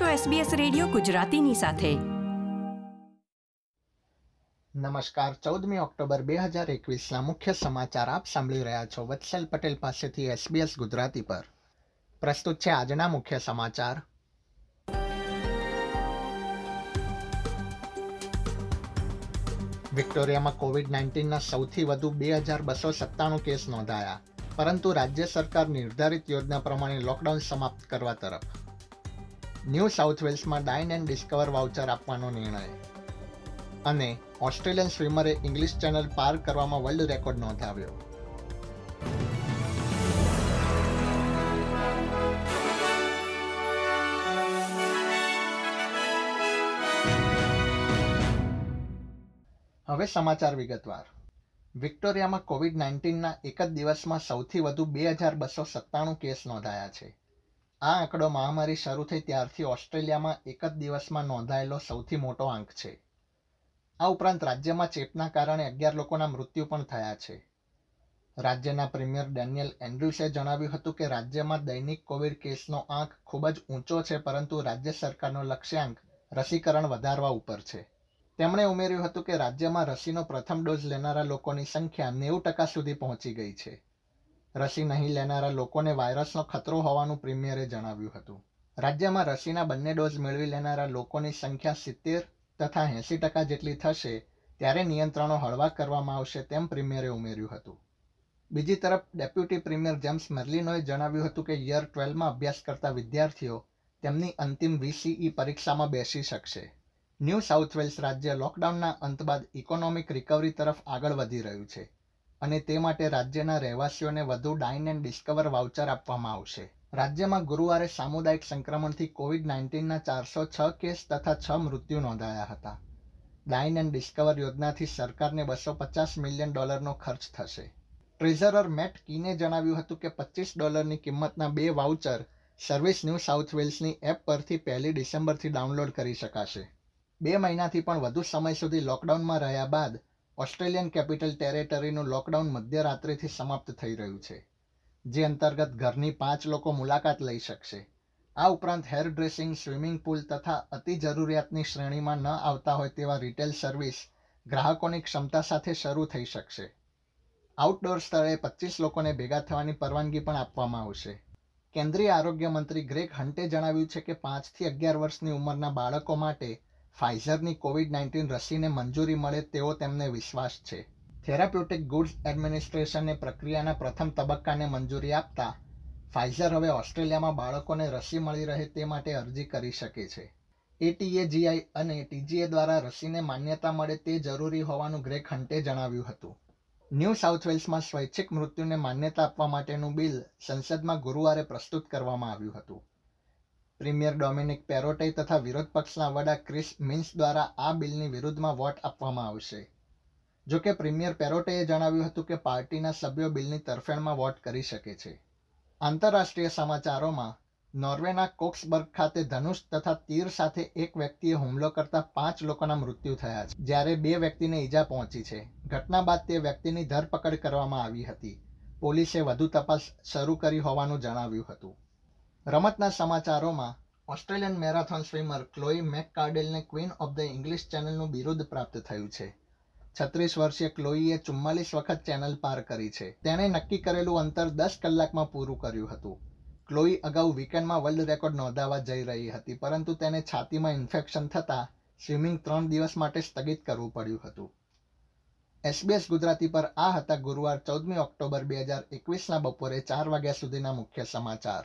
છો SBS radio ગુજરાતીની સાથે. નમસ્કાર, ચૌદમી ઓક્ટોબર બે હજાર મુખ્ય સમાચાર આપ સાંભળી રહ્યા છો વત્સલ પટેલ પાસેથી SBS ગુજરાતી પર. પ્રસ્તુત છે આજના મુખ્ય સમાચાર. વિક્ટોરિયામાં કોવિડ નાઇન્ટીનના સૌથી વધુ બે હજાર બસો સત્તાણું કેસ નોંધાયા, પરંતુ રાજ્ય સરકાર નિર્ધારિત યોજના પ્રમાણે લોકડાઉન સમાપ્ત કરવા તરફ. ન્યૂ સાઉથ વેલ્સમાં ડાઇન એન્ડ ડિસ્કવર વાઉચર આપવાનો નિર્ણય. અને ઓસ્ટ્રેલિયન સ્વિમરે ઇંગ્લિશ ચેનલ પાર કરવામાં વર્લ્ડ રેકોર્ડ નોંધાવ્યો. હવે સમાચાર વિગતવાર. વિક્ટોરિયામાં કોવિડ નાઇન્ટીનના એક જ દિવસમાં સૌથી વધુ બે હજાર બસો સત્તાણું કેસ નોંધાયા છે. આ આંકડો મહામારી શરૂ થઈ ત્યારથી ઓસ્ટ્રેલિયામાં એક જ દિવસમાં નોંધાયેલો સૌથી મોટો આંક છે. આ ઉપરાંત રાજ્યમાં ચેપના કારણે અગિયાર લોકોના મૃત્યુ પણ થયા છે. રાજ્યના પ્રીમિયર ડેનિયલ એન્ડ્રુસે જણાવ્યું હતું કે રાજ્યમાં દૈનિક કોવિડ કેસનો આંક ખૂબ જ ઊંચો છે, પરંતુ રાજ્ય સરકારનો લક્ષ્યાંક રસીકરણ વધારવા ઉપર છે. તેમણે ઉમેર્યું હતું કે રાજ્યમાં રસીનો પ્રથમ ડોઝ લેનારા લોકોની સંખ્યા નેવું ટકા સુધી પહોંચી ગઈ છે. રસી નહીં લેનારા લોકોને વાયરસનો ખતરો હોવાનું પ્રીમિયરે જણાવ્યું હતું. રાજ્યમાં રસીના બંને ડોઝ મેળવી લેનારા લોકોની સંખ્યા સિત્તેર તથા એંસી ટકા જેટલી થશે ત્યારે નિયંત્રણો હળવા કરવામાં આવશે તેમ પ્રીમિયરે ઉમેર્યું હતું. બીજી તરફ, ડેપ્યુટી પ્રીમિયર જેમ્સ મેર્લિનોએ જણાવ્યું હતું કે યર ટ્વેલ્વમાં અભ્યાસ કરતા વિદ્યાર્થીઓ તેમની અંતિમ વીસીઈ પરીક્ષામાં બેસી શકશે. ન્યૂ સાઉથ વેલ્સ રાજ્ય લોકડાઉનના અંત બાદ ઇકોનોમિક રિકવરી તરફ આગળ વધી રહ્યું છે. અને તે માટે રાજ્યના રહેવાસીઓને વધુ ડાઇન એન્ડ ડિસ્કવર વાઉચર આપવામાં આવશે. રાજ્યમાં ગુરુવારે સામુદાયિક સંક્રમણથી કોવિડ નાઇન્ટીનના ચારસો છ કેસ તથા છ મૃત્યુ નોંધાયા હતા. ડાઇન એન્ડ ડિસ્કવર યોજનાથી સરકારને બસો પચાસ મિલિયન ડોલરનો ખર્ચ થશે. ટ્રેઝરર મેટ કીને જણાવ્યું હતું કે પચીસ ડોલરની કિંમતના બે વાઉચર સર્વિસ ન્યૂ સાઉથ વેલ્સની એપ પરથી પહેલી ડિસેમ્બરથી ડાઉનલોડ કરી શકાશે. બે મહિનાથી પણ વધુ સમય સુધી લોકડાઉનમાં રહ્યા બાદ ઓસ્ટ્રેલિયન કેપિટલ ટેરેટરીનું લોકડાઉન મધ્યરાત્રિથી સમાપ્ત થઈ રહ્યું છે, જે અંતર્ગત ઘરની પાંચ લોકો મુલાકાત લઈ શકશે. આ ઉપરાંત હેર ડ્રેસિંગ, સ્વિમિંગ પુલ તથા અતિ જરૂરિયાતની શ્રેણીમાં ન આવતા હોય તેવા રિટેલ સર્વિસ ગ્રાહકોની ક્ષમતા સાથે શરૂ થઈ શકશે. આઉટડોર સ્થળે પચીસ લોકોને ભેગા થવાની પરવાનગી પણ આપવામાં આવશે. કેન્દ્રીય આરોગ્ય મંત્રી ગ્રેગ હન્ટે જણાવ્યું છે કે પાંચથી અગિયાર વર્ષની ઉંમરના બાળકો માટે ફાઇઝરની કોવિડ નાઇન્ટીન રસીને મંજૂરી મળે તેવો તેમને વિશ્વાસ છે. થેરાપ્યુટિક ગુડ્સ એડમિનિસ્ટ્રેશને પ્રક્રિયાના પ્રથમ તબક્કાને મંજૂરી આપતા ફાઇઝર હવે ઓસ્ટ્રેલિયામાં બાળકોને રસી મળી રહે તે માટે અરજી કરી શકે છે. એટીએજીઆઈ અને ટીજીએ દ્વારા રસીને માન્યતા મળે તે જરૂરી હોવાનું ગ્રેક હન્ટે જણાવ્યું હતું. ન્યૂ સાઉથ વેલ્સમાં સ્વૈચ્છિક મૃત્યુને માન્યતા આપવા માટેનું બિલ સંસદમાં ગુરુવારે પ્રસ્તુત કરવામાં આવ્યું હતું. પ્રીમિયર ડોમિનિક પેરોટે તથા વિરોધ પક્ષના વડા ક્રિસ મિન્સ દ્વારા આ બિલની વિરુદ્ધમાં વોટ આપવામાં આવશે. જો કે પ્રીમિયર પેરોટેએ જણાવ્યું હતું કે પાર્ટીના સભ્યો બિલની તરફેણમાં વોટ કરી શકે છે. આંતરરાષ્ટ્રીય સમાચારોમાં, નોર્વેના કોક્સબર્ગ ખાતે ધનુષ તથા તીર સાથે એક વ્યક્તિએ હુમલો કરતા પાંચ લોકોના મૃત્યુ થયા છે, જ્યારે બે વ્યક્તિને ઈજા પહોંચી છે. ઘટના બાદ તે વ્યક્તિની ધરપકડ કરવામાં આવી હતી. પોલીસે વધુ તપાસ શરૂ કરી હોવાનું જણાવ્યું હતું. રમતના સમાચારોમાં ઓસ્ટ્રેલિયન મેરાથોન સ્વિમર ક્લોઈ મેકકાર્ડેલને ક્વીન ઓફ ધ ઇંગ્લિશ ચેનલનું બિરુદ પ્રાપ્ત થયું છે. છત્રીસ વર્ષીય ક્લોઈએ ચુમ્માલીસ વખત ચેનલ પાર કરી છે. તેણે નક્કી કરેલું અંતર દસ કલાકમાં પૂરું કર્યું હતું. ક્લોઈ અગાઉ વીકેન્ડમાં વર્લ્ડ રેકોર્ડ નોંધાવા જઈ રહી હતી, પરંતુ તેને છાતીમાં ઇન્ફેક્શન થતાં સ્વિમિંગ ત્રણ દિવસ માટે સ્થગિત કરવું પડ્યું હતું. એસબીએસ ગુજરાતી પર આ હતા ગુરુવાર ચૌદમી ઓક્ટોબર બે હજાર એકવીસના બપોરે ચાર વાગ્યા સુધીના મુખ્ય સમાચાર.